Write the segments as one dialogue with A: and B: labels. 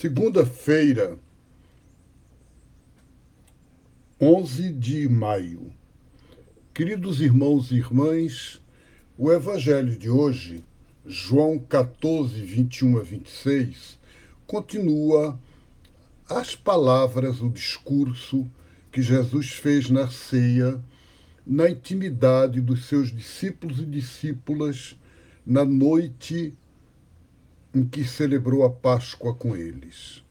A: Segunda-feira, 11 de maio. Queridos irmãos e irmãs, o evangelho de hoje, João 14, 21 a 26, continua as palavras, o discurso que Jesus fez na ceia, na intimidade dos seus discípulos e discípulas, na noite em que celebrou a Páscoa com eles.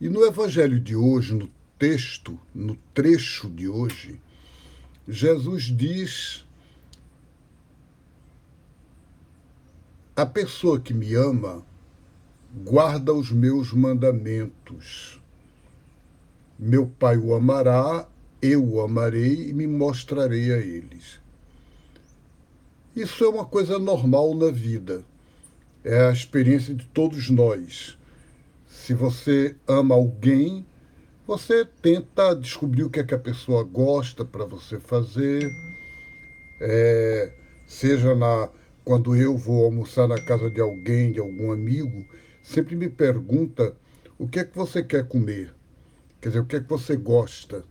A: E no evangelho de hoje, no texto, no trecho de hoje, Jesus diz: A pessoa que me ama guarda os meus mandamentos. Meu Pai o amará, eu o amarei e me mostrarei a eles. Isso é uma coisa normal na vida é a experiência de todos nós. Se você ama alguém, você tenta descobrir o que é que a pessoa gosta para você fazer. É, seja na quando eu vou almoçar na casa de alguém, de algum amigo, sempre me pergunta o que é que você quer comer, quer dizer, o que é que você gosta.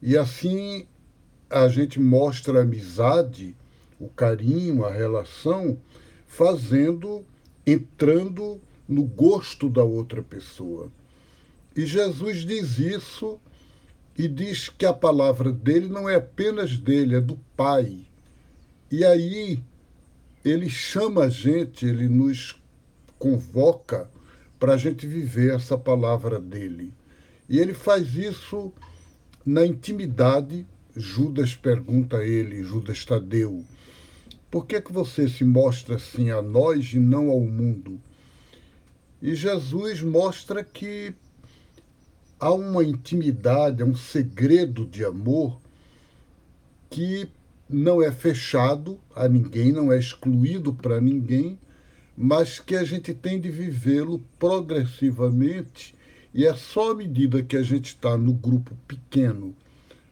A: E assim a gente mostra a amizade, o carinho, a relação, fazendo, entrando no gosto da outra pessoa. E Jesus diz isso e diz que a palavra dele não é apenas dele, é do Pai. E aí ele chama a gente, ele nos convoca para a gente viver essa palavra dele. E ele faz isso na intimidade. Judas pergunta a ele, Judas Tadeu, por que, que você se mostra assim a nós e não ao mundo? E Jesus mostra que há uma intimidade, há um segredo de amor que não é fechado a ninguém, não é excluído para ninguém, mas que a gente tem de vivê-lo progressivamente e é só à medida que a gente está no grupo pequeno,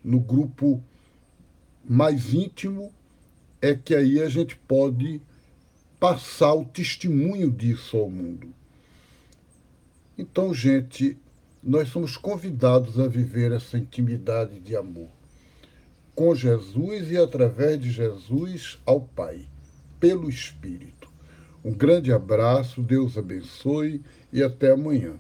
A: no grupo mais íntimo, é que aí a gente pode passar o testemunho disso ao mundo. Então, gente, nós somos convidados a viver essa intimidade de amor com Jesus e através de Jesus ao Pai, pelo Espírito. Um grande abraço, Deus abençoe e até amanhã.